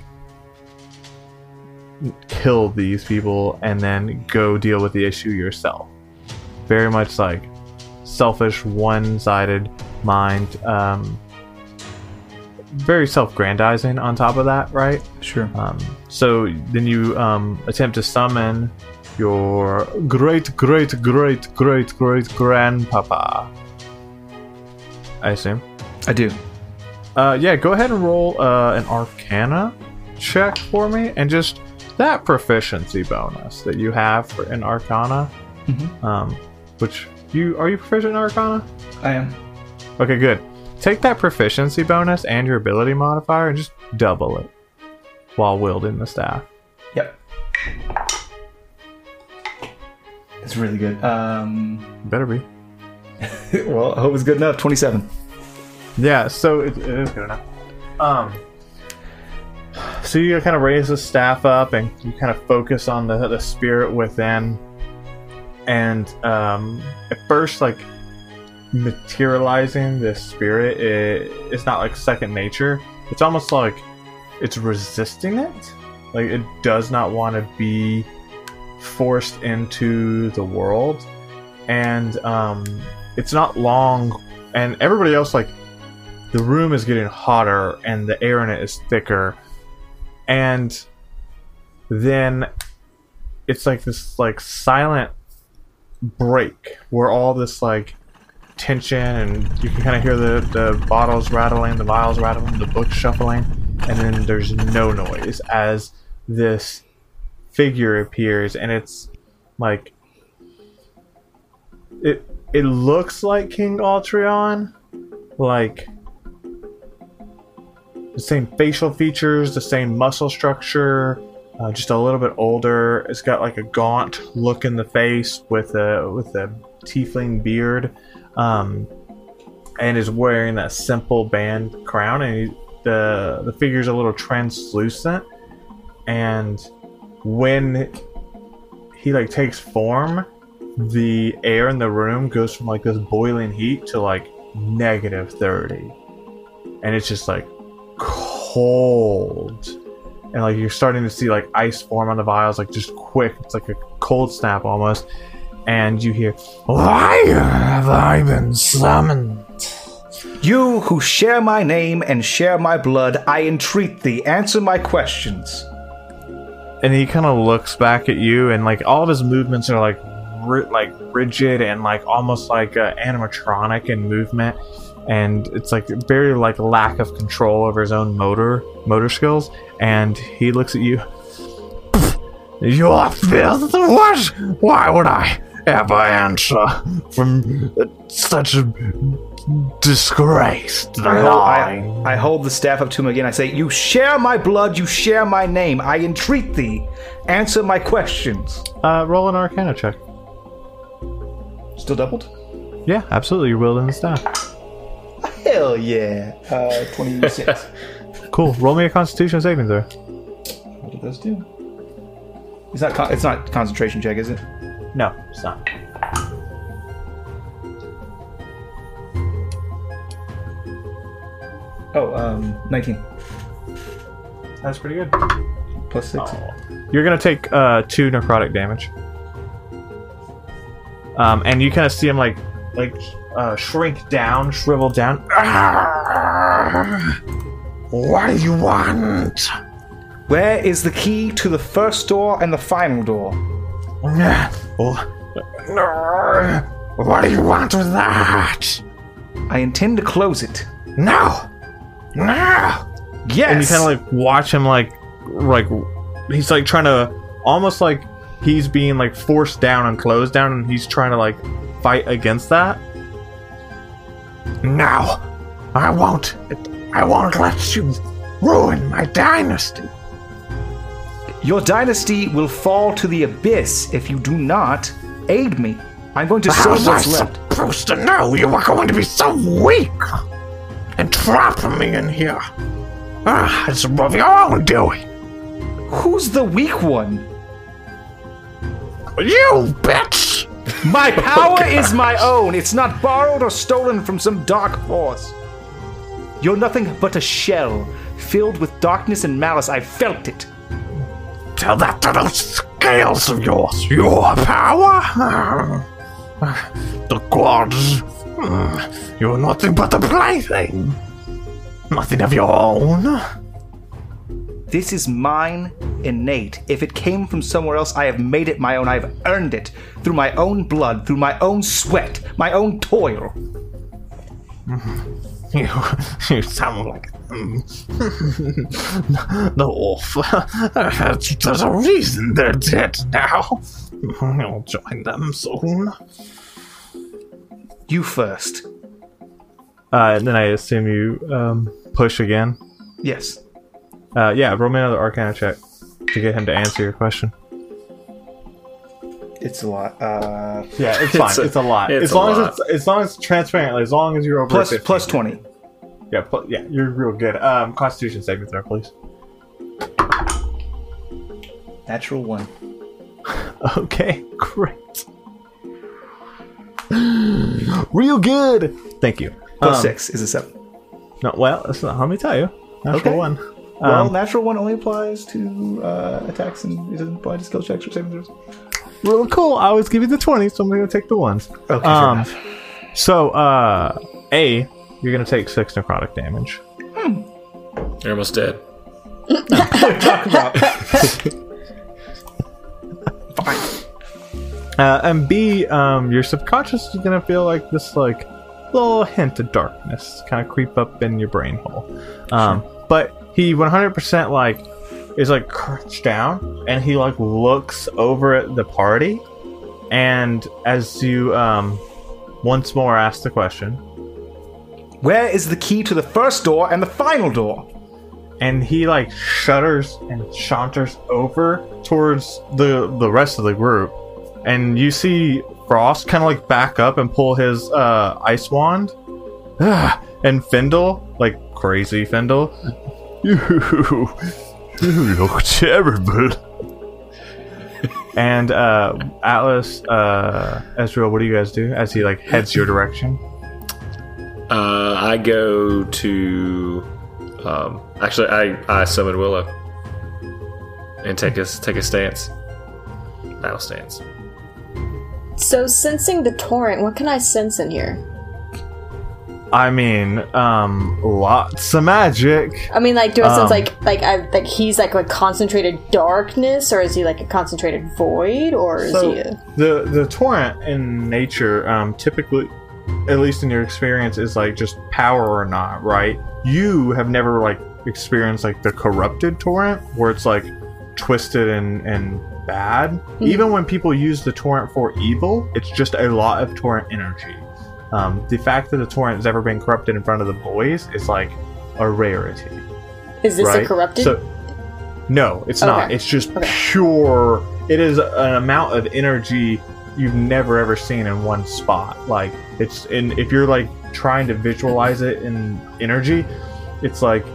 kill these people and then go deal with the issue yourself. Very much like selfish, one-sided mind. Um, very self-grandizing on top of that, right? Sure. Um, so then you um, attempt to summon your great, great, great, great, great grandpapa. I assume. I do. Uh, yeah, go ahead and roll uh, an Arcana check for me, and just that proficiency bonus that you have for an Arcana. Mm-hmm. Um, which you are you proficient in Arcana? I am. Okay, good. Take that proficiency bonus and your ability modifier and just double it while wielding the staff. Yep. It's really good. Um, Better be. well, I hope it's good enough. 27. Yeah, so it, it is good enough. Um, so you kind of raise the staff up and you kind of focus on the the spirit within, and um, at first, like materializing this spirit, it, it's not like second nature. It's almost like it's resisting it. Like it does not want to be forced into the world, and um, it's not long. And everybody else like the room is getting hotter and the air in it is thicker and then it's like this like silent break where all this like tension and you can kind of hear the the bottles rattling the vials rattling the books shuffling and then there's no noise as this figure appears and it's like it it looks like king altreon like the same facial features, the same muscle structure, uh, just a little bit older. It's got like a gaunt look in the face with a with a tiefling beard, um, and is wearing that simple band crown. And he, the the figure's a little translucent, and when he like takes form, the air in the room goes from like this boiling heat to like negative thirty, and it's just like cold and like you're starting to see like ice form on the vials like just quick it's like a cold snap almost and you hear why have i been summoned You who share my name and share my blood, I entreat thee. Answer my questions. And he kind of looks back at you and like all of his movements are like ri- like rigid and like almost like uh, animatronic in movement. And it's like very like lack of control over his own motor motor skills. And he looks at you. You your filth what? Why would i ever answer from such a disgraced I, line I hold the staff up to him again. I say, You share my blood, you share my name. I entreat thee. Answer my questions. uh roll an arcana check Still doubled? yeah absolutely you're wielding the staff Hell yeah. Uh, 26. Cool. Roll me a Constitution saving throw. what did those do? It's not, con- it's not concentration check, is it? No, it's not. Oh, um, 19. That's pretty good. Plus 6. You're gonna take uh, two necrotic damage, um, and you kind of see him like like uh, shrink down, shrivel down. What do you want? Where is the key to the first door and the final door? What do you want with that? I intend to close it. No, no. Yes. and you kind of like watch him like like he's like trying to almost like he's being like forced down and closed down and he's trying to like fight against that No, I won't. I won't let you ruin my dynasty. Your dynasty will fall to the abyss if you do not aid me. I'm going to How was I left. supposed to know you were going to be so weak and trap me in here? Ah, it's of your own doing. Who's the weak one? You bitch! My power is my own. It's not borrowed or stolen from some dark force. You're nothing but a shell filled with darkness and malice. I felt it. Tell that to those scales of yours. Your power? The gods. You're nothing but a plaything. Nothing of your own. This is mine, innate. If it came from somewhere else, I have made it my own. I have earned it through my own blood, through my own sweat, my own toil. You, you sound like the wolf. There's a reason they're dead now. I'll join them soon. You first. uh and then i assume you um push again Yes. uh yeah roll me another arcana check to get him to answer your question It's a lot. Uh, yeah it's fine It's it's a- a, lot it's as long lot. as it's as long as it's transparent as long as you're over plus 15. plus twenty. Yeah pl- yeah you're real good um constitution saving throw please Natural one. Okay, great. Real good. Thank you. Plus Um, six is a seven. No, well, that's not. Let me tell you. Natural Okay. one. Well, Um, natural one only applies to uh, attacks and it doesn't apply to skill checks or saving throws. real cool. I always give you the twenty, so I'm gonna take the ones. Okay, Um. So, uh, a, you're gonna take six necrotic damage. You're almost dead. Talk about Uh, and B, um, your subconscious is gonna feel like this like little hint of darkness kind of creep up in your brain hole. Um, but he 100% like is like crouched down and he like looks over at the party, and as you um once more ask the question, where is the key to the first door and the final door? and he like shudders and chaunters over towards the the rest of the group. And you see frost kind of like back up and pull his uh ice wand. And findle like crazy findle. You you look terrible. And uh atlas uh ezreal what do you guys do as he like heads your direction Uh, I go to. Um, actually, I, I summon Willow and take a take a stance. Battle stance. So, sensing the torrent, what can I sense in here? i mean um lots of magic I mean, like, do I sense Um, like like I like he's like a concentrated darkness, or is he like a concentrated void, or is he? A... the the torrent in nature, um, typically, at least in your experience, is like just power or not, right? You have never like experienced like the corrupted torrent, where it's like twisted and and bad. Even when people use the torrent for evil, it's just a lot of torrent energy. Um, the fact that the torrent has ever been corrupted in front of the boys is like a rarity Is this right? a corrupted? So, no, it's not. It's just Okay. pure. It is an amount of energy you've never ever seen in one spot. Like it's and If you're like trying to visualize it in energy, it's like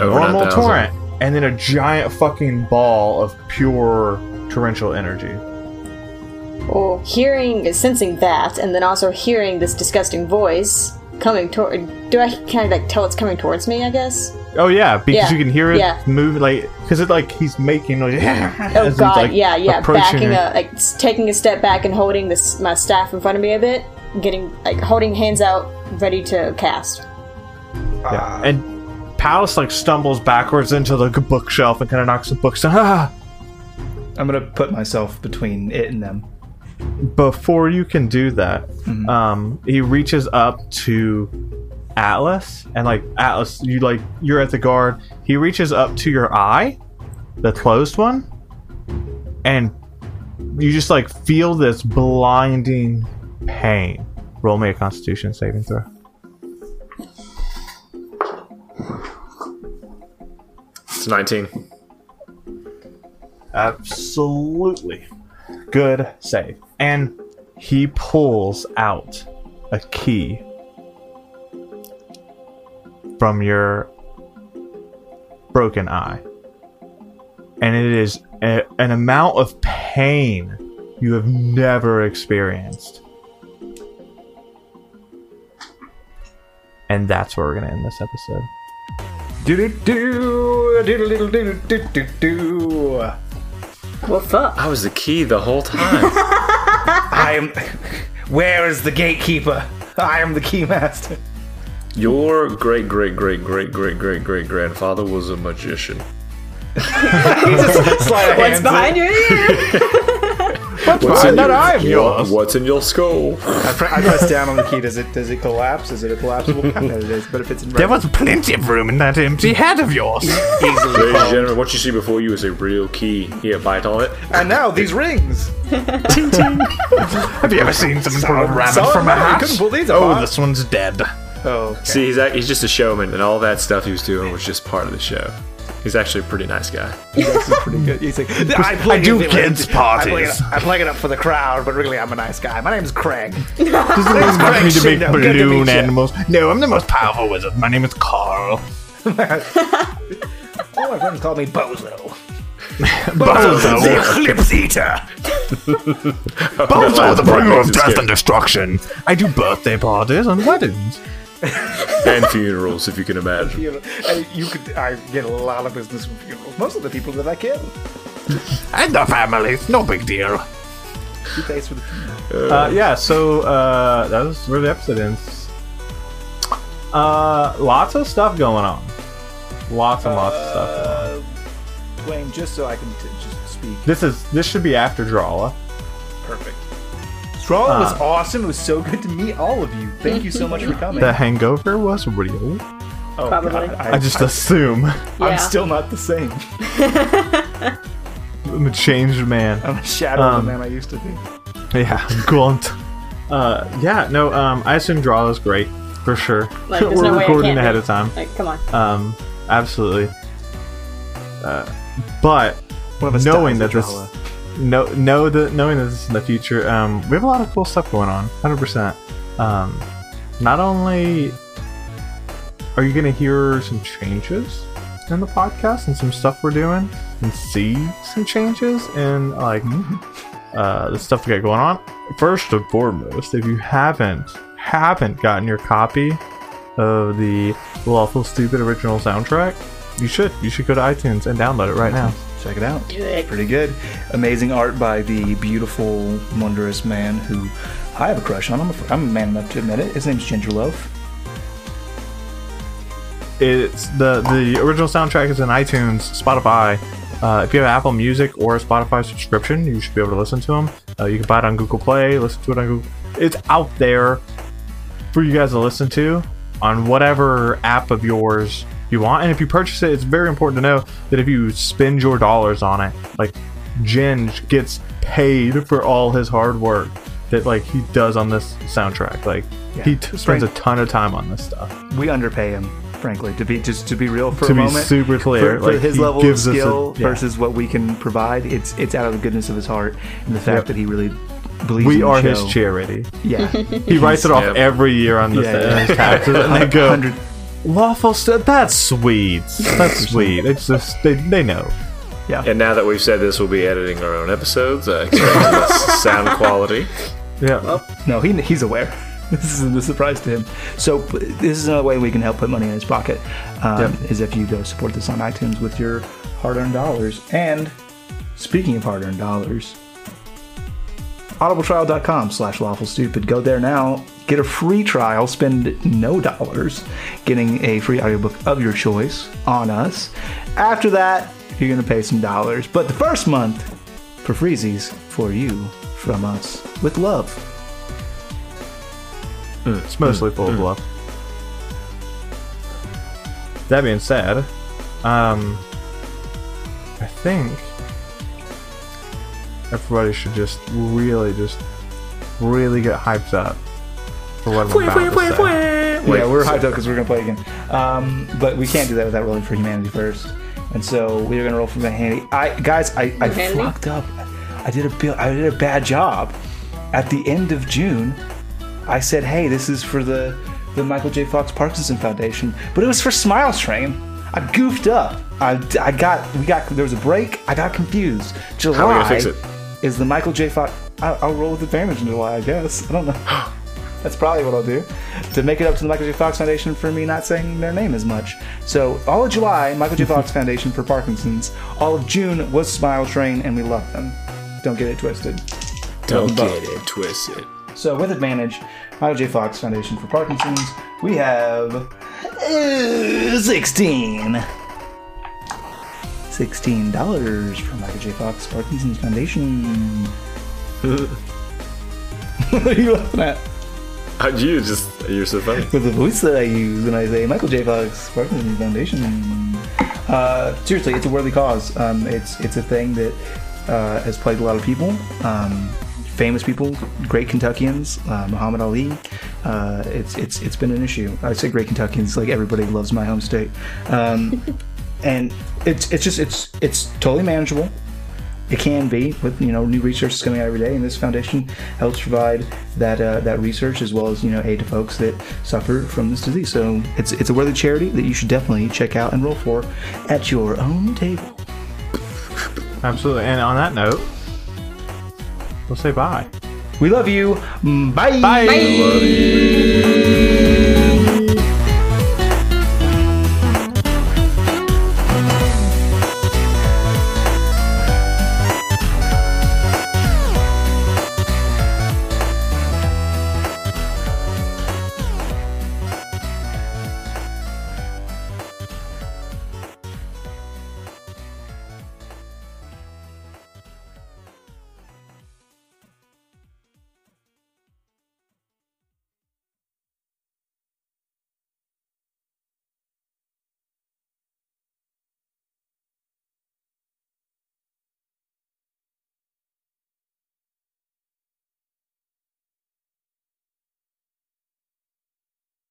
Over normal torrent, and then a giant fucking ball of pure torrential energy. Well, hearing, sensing that, and then also hearing this disgusting voice coming toward. Do I kind of like tell it's coming towards me? I guess. Oh yeah, because Yeah, you can hear it yeah. move like because it like he's making noise. Oh god, yeah, yeah. Backing a like taking a step back and holding this my staff in front of me a bit, getting like holding hands out, ready to cast. Yeah. And Palace like stumbles backwards into the bookshelf and kind of knocks the books down. Ah! I'm gonna put myself between it and them. Before you can do that, um, he reaches up to Atlas, and like Atlas, you like you're at the guard. He reaches up to your eye, the closed one, and you just like feel this blinding pain. Roll me a Constitution saving throw. It's 19. Absolutely. Good save. And he pulls out a key from your broken eye. And it is a, an amount of pain you have never experienced. And that's where we're going to end this episode. What's up? I was the key the whole time. I am. Where is the gatekeeper? I am the keymaster. Your great great great great great great great grandfather was a magician. What's behind your ear? What's in that eye of yours? What's in your skull? I, pre- I press down on the key. Does it does it collapse? Is it a collapsible? no, it is. But if it's in There was plenty of room in that empty head of yours. easily. Ladies and gentlemen, what you see before you is a real key. Here, bite on it. And now these rings. Have you ever seen someone pull a rabbit Solid from a metal. You hat? couldn't pull these oh, apart. this one's dead. Oh, okay. See, he's, act- he's just a showman, and all that stuff he was doing was just part of the show. He's actually a pretty nice guy. He's actually pretty good. He's like, I, play I do it- kids' I play, parties. it, I play it up for the crowd, but really I'm a nice guy. My name's Craig. Does it want me to make Shino, good to balloon animals? No, I'm the most powerful wizard. My name is Carl. All oh, my friends call me Bozo. Bozo. The Eclipse Eater. Bozo, the bringer of death and destruction. I do birthday parties and weddings. And funerals, if you can imagine. You, and you could. I get a lot of business from funerals. Most of the people that I kill. And the families. No big deal. He pays for the funeral. Uh, yeah, so uh, that was where the episode ends. Uh, lots of stuff going on. Lots and lots of stuff. Going on. Uh, Dwayne, just so I can t- just speak. This is this should be after Drawla. Perfect. Straw was Uh, awesome. It was so good to meet all of you. Thank you so much for coming. The hangover was real. oh, Probably. God, I just assume I'm still not the same. I'm a changed man. I'm a shadow of Um, the man I used to be. Yeah, Gaunt. Uh, yeah, no. Um, I assume Drawla's great for sure. Like, We're no recording ahead be. of time. Like, come on. Um, absolutely. Uh, but One of us knowing that at this, Drawla. No, know that knowing that this is in the future, um, we have a lot of cool stuff going on. Hundred percent. Um, not only are you gonna hear some changes in the podcast and some stuff we're doing, and see some changes in like uh, the stuff we got going on. First and foremost, if you haven't haven't gotten your copy of the Lawful Stupid original soundtrack, you should. You should go to iTunes and download it right now. Check it out. Do it. Pretty good. Amazing art by the beautiful, wondrous man who I have a crush on. I'm, a, I'm man enough to admit it. His name's Ginger Loaf. It's the the original soundtrack is in iTunes, Spotify. Uh, if you have Apple Music or a Spotify subscription, you should be able to listen to them. Uh, you can buy it on Google Play, listen to it on Google. It's out there for you guys to listen to on whatever app of yours you want. And if you purchase it, it's very important to know that if you spend your dollars on it, like Ginge gets paid for all his hard work that like he does on this soundtrack. Like he t- spends a ton of time on this stuff. We underpay him, frankly, to be just to be real for To a be moment. super clear, for, for like, his he level of gives us a- skill yeah. versus what we can provide. It's it's out of the goodness of his heart and the fact Yep. that he really believes. We in the are his charity. Yeah, He writes it off Yeah. every year on the Yeah, yeah. on his taxes, and they go, 100 "Lawful That's sweet. That's sweet. It's just they they know. Yeah. And now that we've said this, we'll be editing our own episodes, uh, sound quality. Yeah. No, he, he's aware. This isn't a surprise to him. So this is another way we can help put money in his pocket. Um, Is if you go support this on iTunes with your hard-earned dollars. And speaking of hard-earned dollars, audibletrial.com slash lawful stupid. Go there now. Get a free trial. Spend no dollars. Getting a free audiobook of your choice on us. After that, you're going to pay some dollars. But the first month for freezies for you from us with love. It's mostly full of love. that being said, um, I think everybody should just really, just really get hyped up for what I'm about to say. yeah, we're hyped up because we're gonna play again. Um, but we can't do that without rolling for humanity first. And so we're gonna roll for humanity. I guys, I, I fucked up. I did a bill. I did a bad job. At the end of June, I said, "Hey, this is for the the Michael J. Fox Parkinson Foundation," but it was for Smile Train. I goofed up. I, I got we got there was a break. I got confused. July How are we gonna fix it? Is the Michael J. Fox. I'll, I'll roll with advantage in July, I guess. I don't know. That's probably what I'll do to make it up to the Michael J. Fox Foundation for me not saying their name as much. So all of July, Michael J. Fox Foundation for Parkinson's. All of June was Smile Train, and we love them. Don't get it twisted. Don't get it twisted. So with advantage, Michael J. Fox Foundation for Parkinson's, we have uh, sixteen. Sixteen dollars from Michael J. Fox Parkinson's Foundation. what are you laughing at? Uh, You just, you're so funny. With the voice that I use when I say Michael J. Fox Parkinson's Foundation. Uh, seriously, it's a worthy cause. Um, it's it's a thing that uh, has plagued a lot of people. Um, famous people, great Kentuckians, uh, Muhammad Ali. Uh, it's it's it's been an issue. I say great Kentuckians, like everybody loves my home state, um, and it's it's just it's it's totally manageable. It can be with you know new research is coming out every day, and this foundation helps provide that uh, that research as well as you know aid to folks that suffer from this disease. So it's it's a worthy charity that you should definitely check out and roll for at your own table. Absolutely. And on that note, we'll say bye. We love you. Bye. Bye.